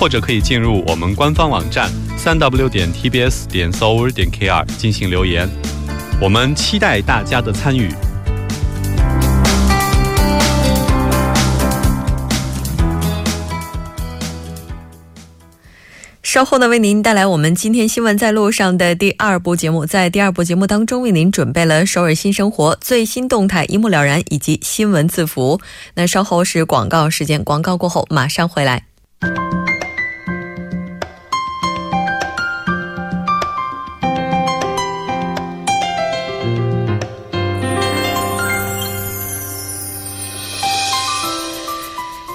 或者可以进入我们官方网站三 w 点 tbs 点 s o u r 点 kr 进行留言，我们期待大家的参与。稍后呢，为您带来我们今天新闻在路上的第二部节目。在第二部节目当中，为您准备了首尔新生活最新动态一目了然，以及新闻字符。那稍后是广告时间，广告过后马上回来。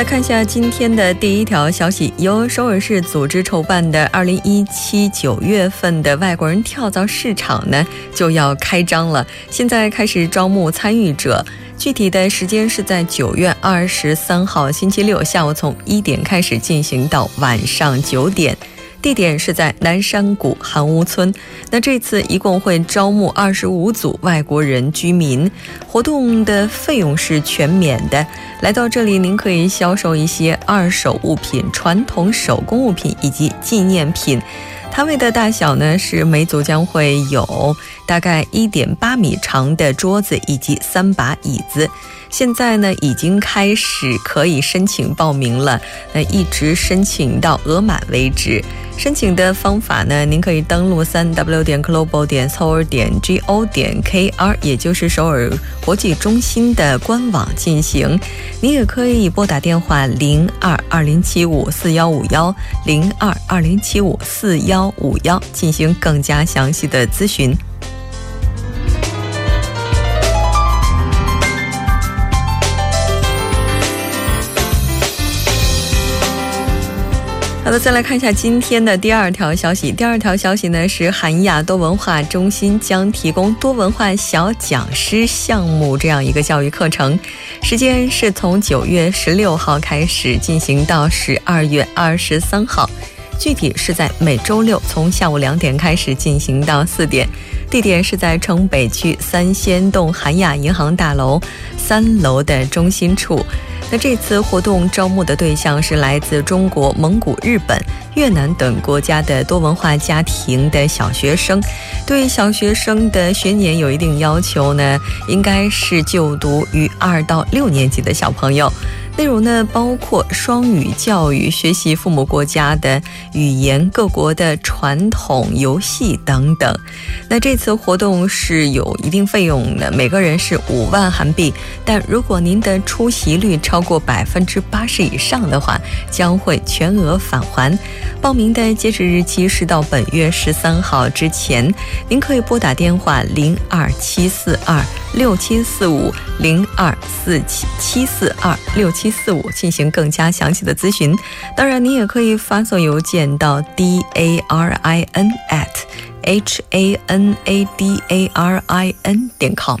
来看一下今天的第一条消息，由首尔市组织筹办的二零一七九月份的外国人跳蚤市场呢就要开张了，现在开始招募参与者，具体的时间是在九月二十三号星期六下午从一点开始进行到晚上九点。地点是在南山谷韩屋村。那这次一共会招募二十五组外国人居民，活动的费用是全免的。来到这里，您可以销售一些二手物品、传统手工物品以及纪念品。摊位的大小呢是每组将会有大概一点八米长的桌子以及三把椅子。现在呢已经开始可以申请报名了，那一直申请到额满为止。申请的方法呢，您可以登录三 w 点 global 点 seoul 点 go 点 kr，也就是首尔国际中心的官网进行。您也可以拨打电话零二二零七五四幺五幺零二二零七五四幺幺五幺进行更加详细的咨询。好的，再来看一下今天的第二条消息。第二条消息呢是韩亚多文化中心将提供多文化小讲师项目这样一个教育课程，时间是从九月十六号开始进行到十二月二十三号，具体是在每周六从下午两点开始进行到四点，地点是在城北区三仙洞韩亚银行大楼三楼的中心处。那这次活动招募的对象是来自中国、蒙古、日本、越南等国家的多文化家庭的小学生。对小学生的学年有一定要求呢，应该是就读于二到六年级的小朋友。内容呢，包括双语教育、学习父母国家的语言、各国的传统游戏等等。那这次活动是有一定费用的，每个人是五万韩币。但如果您的出席率超过百分之八十以上的话，将会全额返还。报名的截止日期是到本月十三号之前。您可以拨打电话零二七四二六七四五零二四七七四二六七。四五进行更加详细的咨询，当然你也可以发送邮件到 d a r i n at h a n a d a r i n 点 com。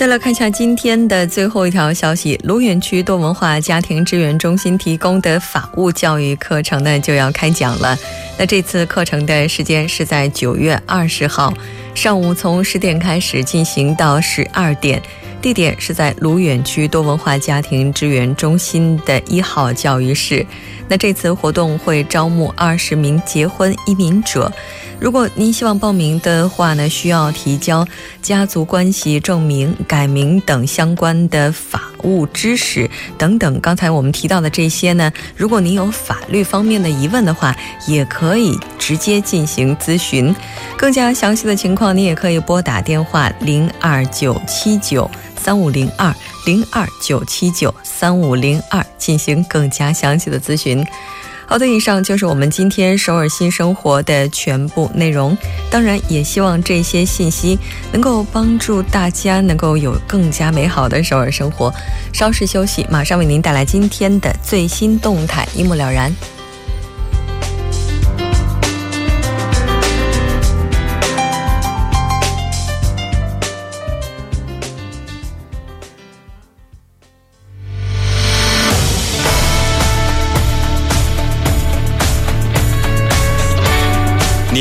再来看一下今天的最后一条消息：卢远区多文化家庭支援中心提供的法务教育课程呢就要开讲了。那这次课程的时间是在九月二十号上午，从十点开始进行到十二点，地点是在卢远区多文化家庭支援中心的一号教育室。那这次活动会招募二十名结婚移民者。如果您希望报名的话呢，需要提交家族关系证明、改名等相关的法务知识等等。刚才我们提到的这些呢，如果您有法律方面的疑问的话，也可以直接进行咨询。更加详细的情况，您也可以拨打电话零二九七九三五零二零二九七九三五零二进行更加详细的咨询。好的，以上就是我们今天首尔新生活的全部内容。当然，也希望这些信息能够帮助大家能够有更加美好的首尔生活。稍事休息，马上为您带来今天的最新动态，一目了然。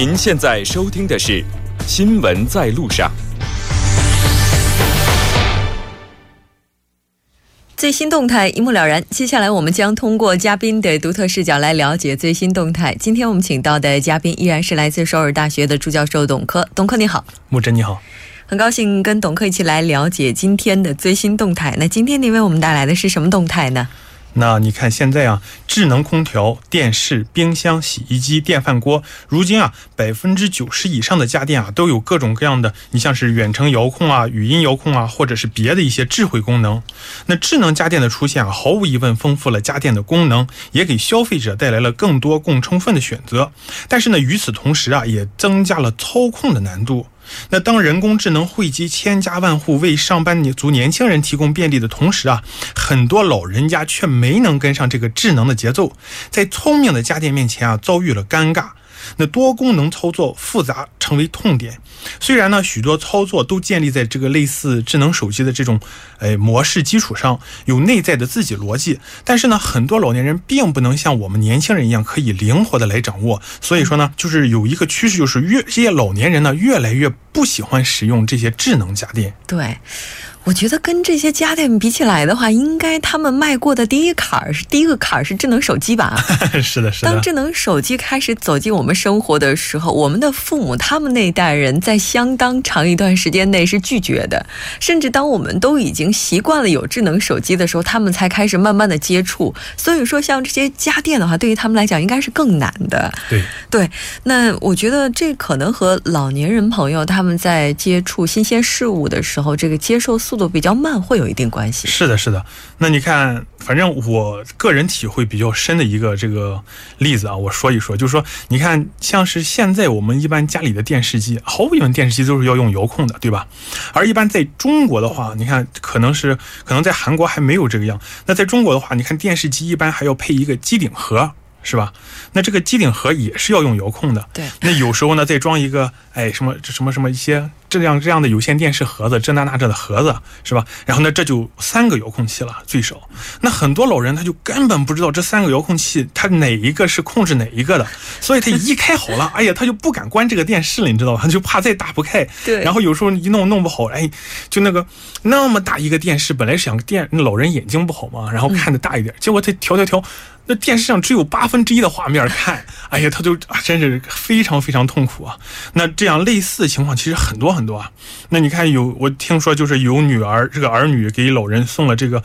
您现在收听的是《新闻在路上》。最新动态一目了然。接下来，我们将通过嘉宾的独特视角来了解最新动态。今天我们请到的嘉宾依然是来自首尔大学的助教授董科。董科你好，木真你好，很高兴跟董科一起来了解今天的最新动态。那今天您为我们带来的是什么动态呢？那你看现在啊，智能空调、电视、冰箱、洗衣机、电饭锅，如今啊，百分之九十以上的家电啊，都有各种各样的，你像是远程遥控啊、语音遥控啊，或者是别的一些智慧功能。那智能家电的出现啊，毫无疑问丰富了家电的功能，也给消费者带来了更多更充分的选择。但是呢，与此同时啊，也增加了操控的难度。那当人工智能惠及千家万户，为上班族年轻人提供便利的同时啊，很多老人家却没能跟上这个智能的节奏，在聪明的家电面前啊，遭遇了尴尬。那多功能操作复杂成为痛点。虽然呢，许多操作都建立在这个类似智能手机的这种，呃模式基础上，有内在的自己逻辑，但是呢，很多老年人并不能像我们年轻人一样可以灵活的来掌握。所以说呢，就是有一个趋势，就是越这些老年人呢，越来越不喜欢使用这些智能家电。对。我觉得跟这些家电比起来的话，应该他们迈过的第一坎儿是第一个坎儿是智能手机吧？是的，是的。当智能手机开始走进我们生活的时候，我们的父母他们那一代人在相当长一段时间内是拒绝的，甚至当我们都已经习惯了有智能手机的时候，他们才开始慢慢的接触。所以说，像这些家电的话，对于他们来讲应该是更难的。对对，那我觉得这可能和老年人朋友他们在接触新鲜事物的时候，这个接受。速度比较慢，会有一定关系。是的，是的。那你看，反正我个人体会比较深的一个这个例子啊，我说一说，就是说，你看，像是现在我们一般家里的电视机，毫无疑问，电视机都是要用遥控的，对吧？而一般在中国的话，你看，可能是可能在韩国还没有这个样。那在中国的话，你看电视机一般还要配一个机顶盒。是吧？那这个机顶盒也是要用遥控的。对。那有时候呢，再装一个，哎，什么什么什么一些这样这样的有线电视盒子，这那那这的盒子，是吧？然后呢，这就三个遥控器了，最少。那很多老人他就根本不知道这三个遥控器，他哪一个是控制哪一个的，所以他一开好了，哎呀，他就不敢关这个电视了，你知道吧？他就怕再打不开。对。然后有时候一弄弄不好，哎，就那个那么大一个电视，本来是想电老人眼睛不好嘛，然后看的大一点，结果他调调调。那电视上只有八分之一的画面看，哎呀，他就真是非常非常痛苦啊。那这样类似的情况其实很多很多啊。那你看有我听说就是有女儿这个儿女给老人送了这个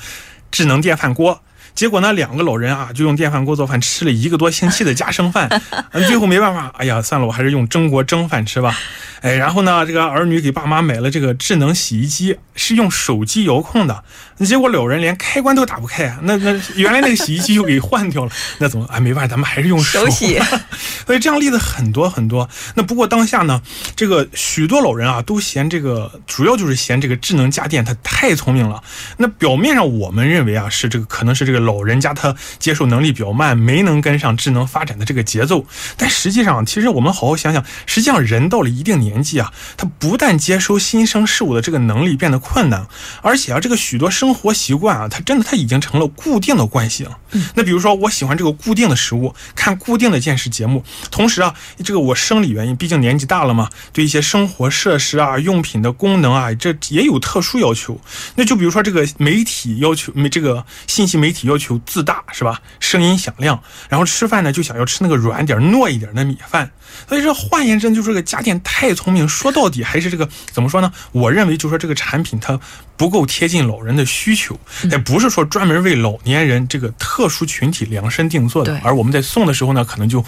智能电饭锅。结果呢，两个老人啊，就用电饭锅做饭，吃了一个多星期的家生饭，最后没办法，哎呀，算了，我还是用蒸锅蒸饭吃吧。哎，然后呢，这个儿女给爸妈买了这个智能洗衣机，是用手机遥控的，结果老人连开关都打不开，那那原来那个洗衣机又给换掉了，那怎么？哎，没办法，咱们还是用手洗。所以这样例子很多很多。那不过当下呢，这个许多老人啊，都嫌这个，主要就是嫌这个智能家电它太聪明了。那表面上我们认为啊，是这个可能是这个。老人家他接受能力比较慢，没能跟上智能发展的这个节奏。但实际上，其实我们好好想想，实际上人到了一定年纪啊，他不但接收新生事物的这个能力变得困难，而且啊，这个许多生活习惯啊，他真的他已经成了固定的惯性。那比如说，我喜欢这个固定的食物，看固定的电视节目，同时啊，这个我生理原因，毕竟年纪大了嘛，对一些生活设施啊、用品的功能啊，这也有特殊要求。那就比如说这个媒体要求，没这个信息媒体要。要求自大是吧？声音响亮，然后吃饭呢就想要吃那个软点、糯一点的米饭。所以说，换言之，就是这个家电太聪聪明，说到底还是这个怎么说呢？我认为就说这个产品它不够贴近老人的需求，也不是说专门为老年人这个特殊群体量身定做的。而我们在送的时候呢，可能就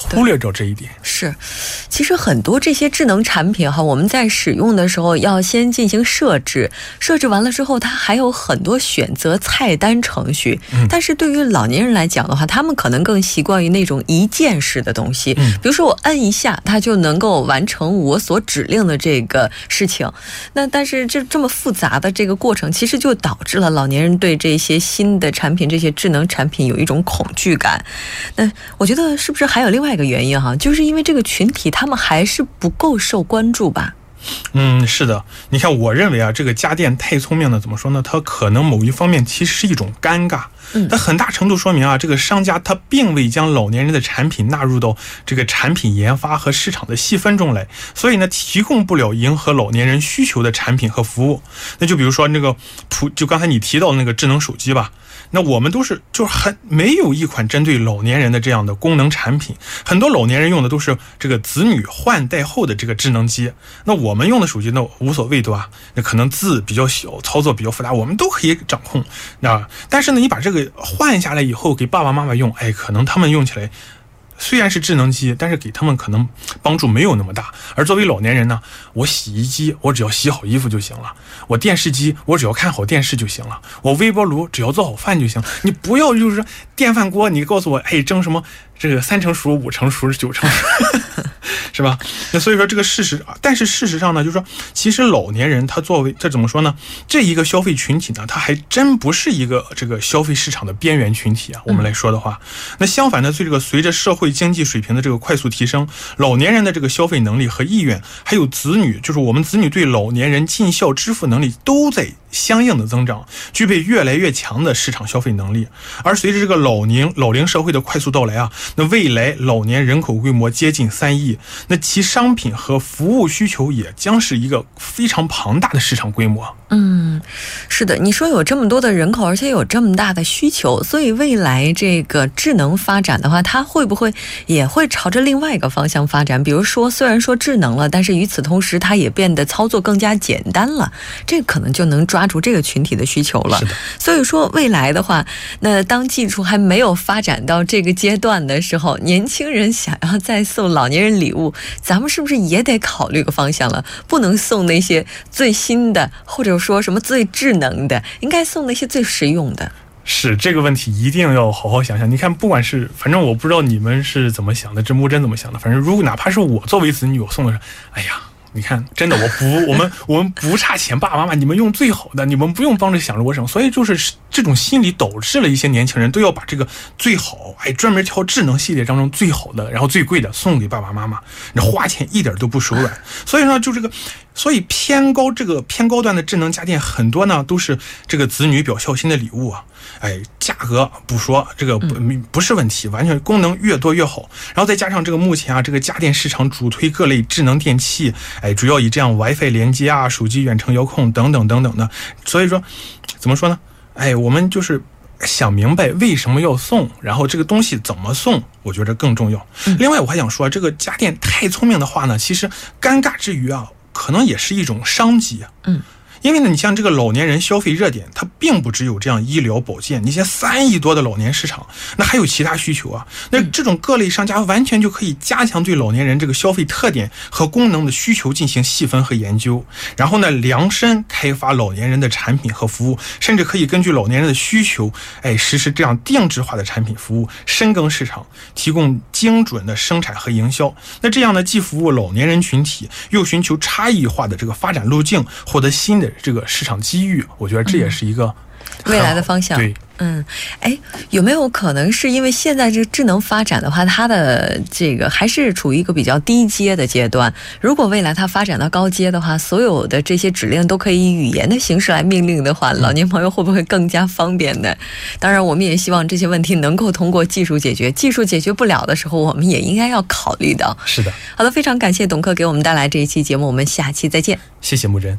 忽略掉这一点。是，其实很多这些智能产品哈，我们在使用的时候要先进行设置，设置完了之后，它还有很多选择菜单程序。嗯但是对于老年人来讲的话，他们可能更习惯于那种一键式的东西，嗯比如说我摁一下，它就能够完成我所指令的这个事情。那但是这这么复杂的这个过程，其实就导致了老年人对这些新的产品、这些智能产品有一种恐惧感。那我觉得是不是还有另外一个原因哈，就是因为这个群体他们还是不够受关注吧？嗯，是的，你看，我认为啊，这个家电太聪明了，怎么说呢？它可能某一方面其实是一种尴尬，嗯它很大程度说明啊，这个商家他并未将老年人的产品纳入到这个产品研发和市场的细分中来，所以呢，提供不了迎合老年人需求的产品和服务。那就比如说那个普，就刚才你提到的那个智能手机吧。那我们都是就是很没有一款针对老年人的这样的功能产品，很多老年人用的都是这个子女换代后的这个智能机。那我们用的手机呢无所谓对吧？那可能字比较小，操作比较复杂，我们都可以掌控。那但是呢，你把这个换下来以后给爸爸妈妈用，哎，可能他们用起来。虽然是智能机，但是给他们可能帮助没有那么大。而作为老年人呢，我洗衣机我只要洗好衣服就行了，我电视机我只要看好电视就行了，我微波炉只要做好饭就行。你不要就是说电饭锅，你告诉我，哎，蒸什么这个三成熟、五成熟、九成熟，是吧？那所以说这个事实，但是事实上呢，就是说，其实老年人他作为这怎么说呢？这一个消费群体呢，他还真不是一个这个消费市场的边缘群体啊。我们来说的话，那相反呢，对这个随着社会经济水平的这个快速提升，老年人的这个消费能力和意愿，还有子女，就是我们子女对老年人尽孝支付能力都在相应的增长，具备越来越强的市场消费能力。而随着这个老龄老龄社会的快速到来啊，那未来老年人口规模接近三亿，那其商品和服务需求也将是一个非常庞大的市场规模。嗯，是的，你说有这么多的人口，而且有这么大的需求，所以未来这个智能发展的话，它会不会也会朝着另外一个方向发展？比如说，虽然说智能了，但是与此同时，它也变得操作更加简单了，这可能就能抓住这个群体的需求了。是的，所以说未来的话，那当技术还没有发展到这个阶段的时候，年轻人想要再送老年人礼物，咱们是不是也得考虑个方向了？不能送那些最新的，或者说什么最智能的，应该送那些最实用的。是这个问题一定要好好想想。你看，不管是反正我不知道你们是怎么想的，这木真怎么想的。反正如果哪怕是我作为子女，我送的是，哎呀。你看，真的，我不，我们 我们不差钱，爸爸妈妈，你们用最好的，你们不用帮着想着我什么，所以就是这种心理导致了一些年轻人都要把这个最好，哎，专门挑智能系列当中最好的，然后最贵的送给爸爸妈妈，那花钱一点都不手软。所以呢，就这个，所以偏高这个偏高端的智能家电很多呢，都是这个子女表孝心的礼物啊。哎，价格不说，这个不不是问题，完全功能越多越好。然后再加上这个目前啊，这个家电市场主推各类智能电器，哎，主要以这样 WiFi 连接啊、手机远程遥控等等等等的。所以说，怎么说呢？哎，我们就是想明白为什么要送，然后这个东西怎么送，我觉得更重要。另外，我还想说，这个家电太聪明的话呢，其实尴尬之余啊，可能也是一种商机啊。嗯。因为呢，你像这个老年人消费热点，它并不只有这样医疗保健，你像三亿多的老年市场，那还有其他需求啊。那这种各类商家完全就可以加强对老年人这个消费特点和功能的需求进行细分和研究，然后呢，量身开发老年人的产品和服务，甚至可以根据老年人的需求，哎，实施这样定制化的产品服务，深耕市场，提供精准的生产和营销。那这样呢，既服务老年人群体，又寻求差异化的这个发展路径，获得新的。这个市场机遇，我觉得这也是一个、嗯、未来的方向。对，嗯，哎，有没有可能是因为现在这个智能发展的话，它的这个还是处于一个比较低阶的阶段？如果未来它发展到高阶的话，所有的这些指令都可以以语言的形式来命令的话，老年朋友会不会更加方便呢？当然，我们也希望这些问题能够通过技术解决。技术解决不了的时候，我们也应该要考虑到。是的。好的，非常感谢董克给我们带来这一期节目，我们下期再见。谢谢木真。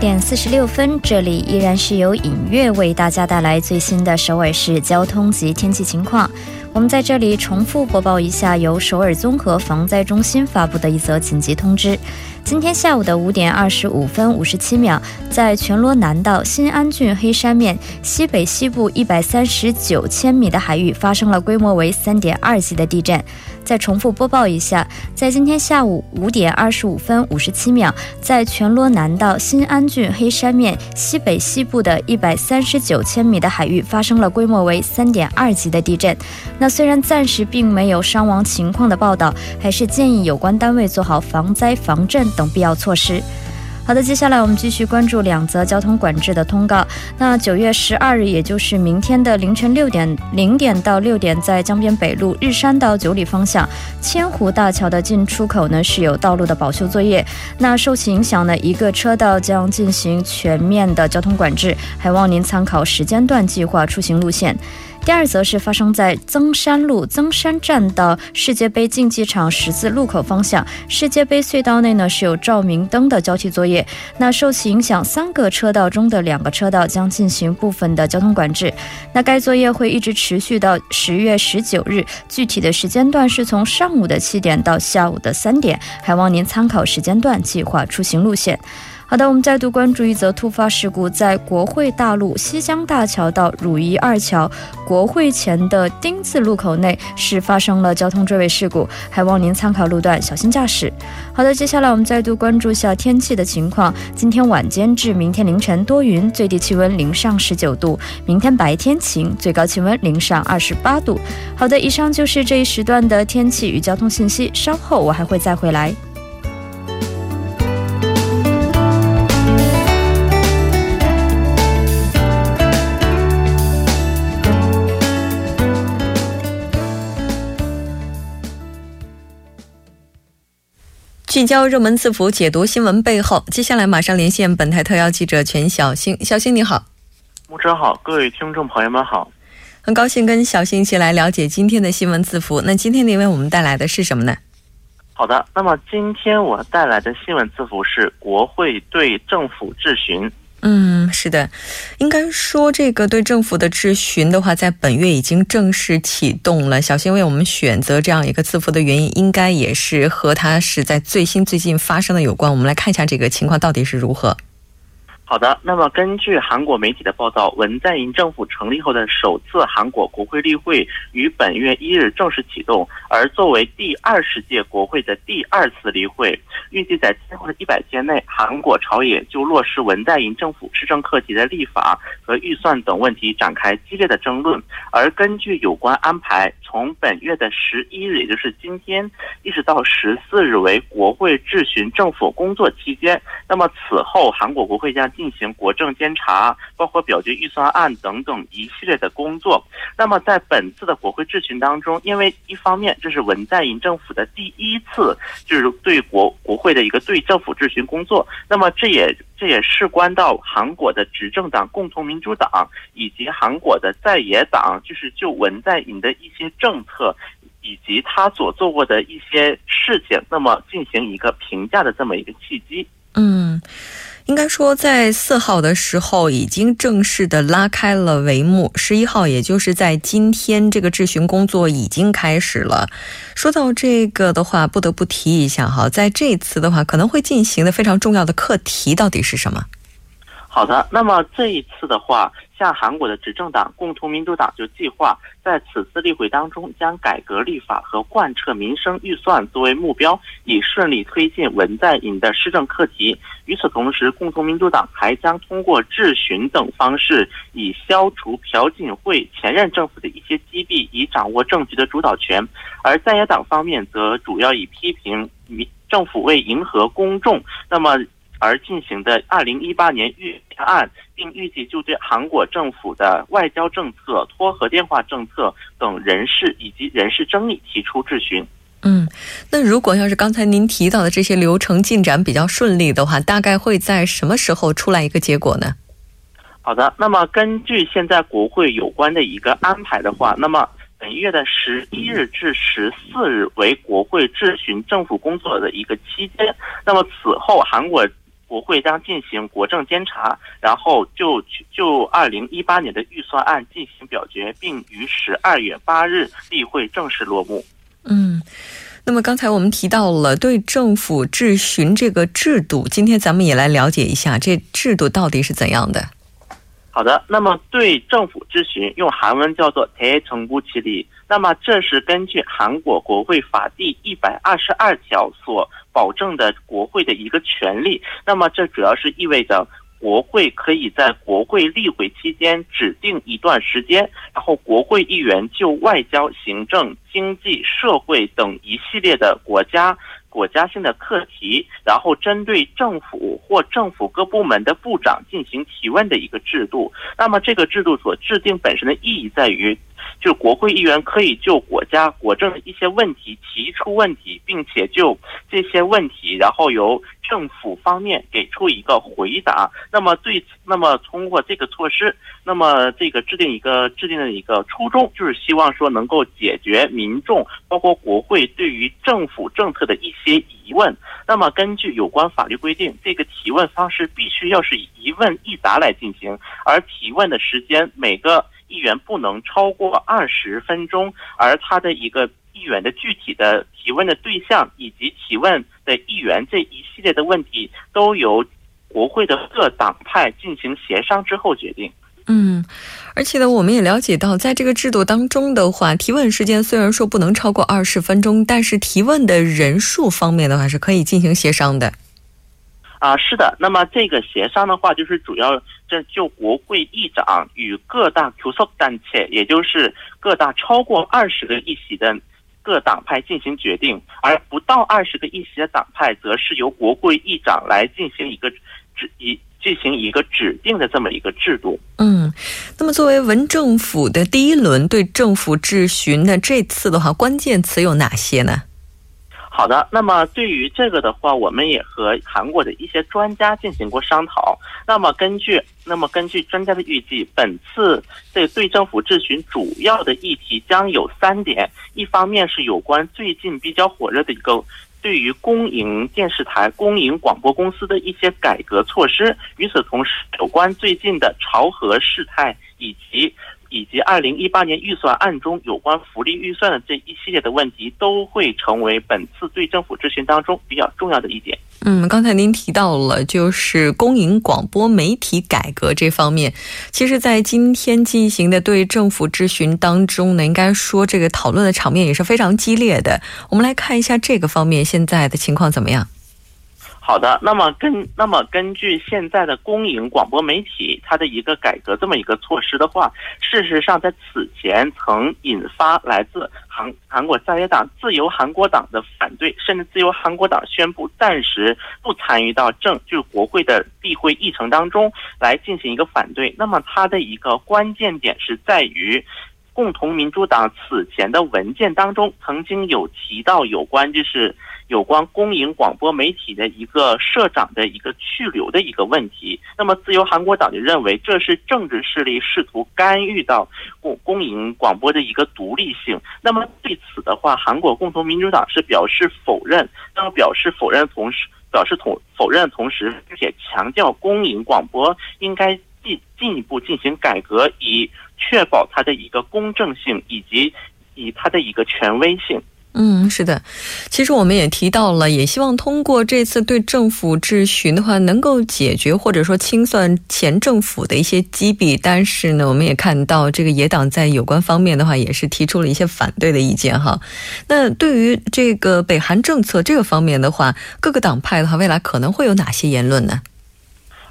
点四十六分，这里依然是由影月为大家带来最新的首尔市交通及天气情况。我们在这里重复播报一下由首尔综合防灾中心发布的一则紧急通知。今天下午的五点二十五分五十七秒，在全罗南道新安郡黑山面西北西部一百三十九千米的海域发生了规模为三点二级的地震。再重复播报一下，在今天下午五点二十五分五十七秒，在全罗南道新安郡黑山面西北西部的一百三十九千米的海域发生了规模为三点二级的地震。那虽然暂时并没有伤亡情况的报道，还是建议有关单位做好防灾防震等必要措施。好的，接下来我们继续关注两则交通管制的通告。那九月十二日，也就是明天的凌晨六点零点到六点，在江边北路日山到九里方向千湖大桥的进出口呢是有道路的保修作业。那受其影响呢，一个车道将进行全面的交通管制，还望您参考时间段计划出行路线。第二则是发生在增山路增山站到世界杯竞技场十字路口方向，世界杯隧道内呢是有照明灯的交替作业。那受其影响，三个车道中的两个车道将进行部分的交通管制。那该作业会一直持续到十月十九日，具体的时间段是从上午的七点到下午的三点，还望您参考时间段计划出行路线。好的，我们再度关注一则突发事故，在国会大路西江大桥到汝仪二桥国会前的丁字路口内是发生了交通追尾事故，还望您参考路段小心驾驶。好的，接下来我们再度关注一下天。气的情况。今天。晚间至明天。凌晨多云，最低气温零上十九度；明天。白天。晴，最高气温零上二十八度。好的，以上就是这一时段的天。气与交通信息，稍后我还会再回来。聚焦热门字符，解读新闻背后。接下来马上连线本台特邀记者全小星。小星你好，木真好，各位听众朋友们好，很高兴跟小星一起来了解今天的新闻字符。那今天您为我们带来的是什么呢？好的，那么今天我带来的新闻字符是国会对政府质询。嗯，是的，应该说这个对政府的质询的话，在本月已经正式启动了。小新为我们选择这样一个字符的原因，应该也是和它是在最新最近发生的有关。我们来看一下这个情况到底是如何。好的，那么根据韩国媒体的报道，文在寅政府成立后的首次韩国国会例会于本月一日正式启动，而作为第二十届国会的第二次例会，预计在今后的一百天内，韩国朝野就落实文在寅政府施政课题的立法和预算等问题展开激烈的争论。而根据有关安排，从本月的十一日，也就是今天，一直到十四日为国会质询政府工作期间。那么此后，韩国国会将。进行国政监察，包括表决预算案等等一系列的工作。那么在本次的国会质询当中，因为一方面这是文在寅政府的第一次，就是对国国会的一个对政府质询工作。那么这也这也事关到韩国的执政党共同民主党以及韩国的在野党，就是就文在寅的一些政策以及他所做过的一些事情，那么进行一个评价的这么一个契机。嗯。应该说，在四号的时候已经正式的拉开了帷幕。十一号，也就是在今天，这个质询工作已经开始了。说到这个的话，不得不提一下哈，在这次的话，可能会进行的非常重要的课题到底是什么？好的，那么这一次的话，像韩国的执政党共同民主党就计划在此次例会当中，将改革立法和贯彻民生预算作为目标，以顺利推进文在寅的施政课题。与此同时，共同民主党还将通过质询等方式，以消除朴槿惠前任政府的一些积弊，以掌握政局的主导权。而在野党方面则主要以批评民政府为迎合公众，那么。而进行的二零一八年预算案，并预计就对韩国政府的外交政策、脱核电话政策等人事以及人事争议提出质询。嗯，那如果要是刚才您提到的这些流程进展比较顺利的话，大概会在什么时候出来一个结果呢？好的，那么根据现在国会有关的一个安排的话，那么。本月的十一日至十四日为国会质询政府工作的一个期间。那么此后，韩国国会将进行国政监察，然后就就二零一八年的预算案进行表决，并于十二月八日例会正式落幕。嗯，那么刚才我们提到了对政府质询这个制度，今天咱们也来了解一下这制度到底是怎样的。好的，那么对政府质询用韩文叫做대정부질의那么这是根据韩国国会法第一百二十二条所保证的国会的一个权利。那么这主要是意味着国会可以在国会例会期间指定一段时间，然后国会议员就外交、行政、经济、社会等一系列的国家。 国家性的课题，然后针对政府或政府各部门的部长进行提问的一个制度。那么，这个制度所制定本身的意义在于，就是国会议员可以就国家国政的一些问题提出问题，并且就这些问题，然后由政府方面给出一个回答。那么，对，那么通过这个措施，那么这个制定一个制定的一个初衷，就是希望说能够解决民众包括国会对于政府政策的一。些疑问，那么根据有关法律规定，这个提问方式必须要是以一问一答来进行，而提问的时间每个议员不能超过二十分钟，而他的一个议员的具体的提问的对象以及提问的议员这一系列的问题，都由国会的各党派进行协商之后决定。嗯，而且呢，我们也了解到，在这个制度当中的话，提问时间虽然说不能超过二十分钟，但是提问的人数方面的话是可以进行协商的。啊，是的。那么这个协商的话，就是主要这就国会议长与各大 Q 所单切，也就是各大超过二十个议席的各党派进行决定，而不到二十个议席的党派，则是由国会议长来进行一个指一。进行一个指定的这么一个制度。嗯，那么作为文政府的第一轮对政府质询呢，这次的话关键词有哪些呢？好的，那么对于这个的话，我们也和韩国的一些专家进行过商讨。那么根据那么根据专家的预计，本次这对政府质询主要的议题将有三点：一方面是有关最近比较火热的一个。对于公营电视台、公营广播公司的一些改革措施，与此同时，有关最近的朝核事态以及。以及二零一八年预算案中有关福利预算的这一系列的问题，都会成为本次对政府质询当中比较重要的一点。嗯，刚才您提到了就是公营广播媒体改革这方面，其实，在今天进行的对政府质询当中呢，应该说这个讨论的场面也是非常激烈的。我们来看一下这个方面现在的情况怎么样。好的，那么根那么根据现在的公营广播媒体它的一个改革这么一个措施的话，事实上在此前曾引发来自韩韩国在野党自由韩国党的反对，甚至自由韩国党宣布暂时不参与到政就是国会的例会议程当中来进行一个反对。那么它的一个关键点是在于，共同民主党此前的文件当中曾经有提到有关就是。有关公营广播媒体的一个社长的一个去留的一个问题，那么自由韩国党就认为这是政治势力试图干预到公公营广播的一个独立性。那么对此的话，韩国共同民主党是表示否认。那么表示否认同时，表示同否认同时，并且强调公营广播应该进进一步进行改革，以确保它的一个公正性以及以它的一个权威性。嗯，是的，其实我们也提到了，也希望通过这次对政府质询的话，能够解决或者说清算前政府的一些积弊。但是呢，我们也看到这个野党在有关方面的话，也是提出了一些反对的意见哈。那对于这个北韩政策这个方面的话，各个党派的话，未来可能会有哪些言论呢？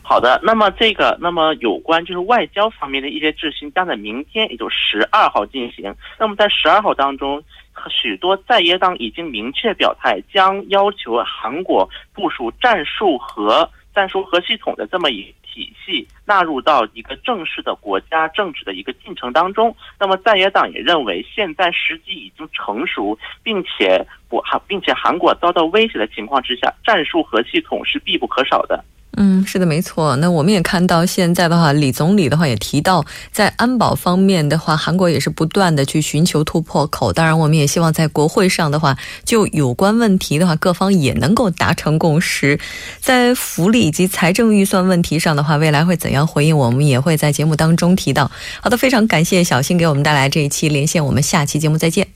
好的，那么这个，那么有关就是外交方面的一些质询将在明天，也就十二号进行。那么在十二号当中。许多在野党已经明确表态，将要求韩国部署战术核战术核系统的这么一体系纳入到一个正式的国家政治的一个进程当中。那么在野党也认为，现在时机已经成熟，并且不韩并且韩国遭到威胁的情况之下，战术核系统是必不可少的。嗯，是的，没错。那我们也看到，现在的话，李总理的话也提到，在安保方面的话，韩国也是不断的去寻求突破口。当然，我们也希望在国会上的话，就有关问题的话，各方也能够达成共识。在福利以及财政预算问题上的话，未来会怎样回应，我们也会在节目当中提到。好的，非常感谢小新给我们带来这一期连线，我们下期节目再见。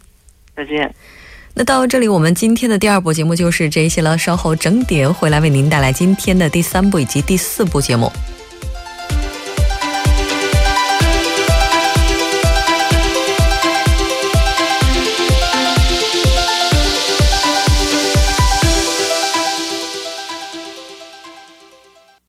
再见。那到这里，我们今天的第二部节目就是这些了。稍后整点回来为您带来今天的第三部以及第四部节目。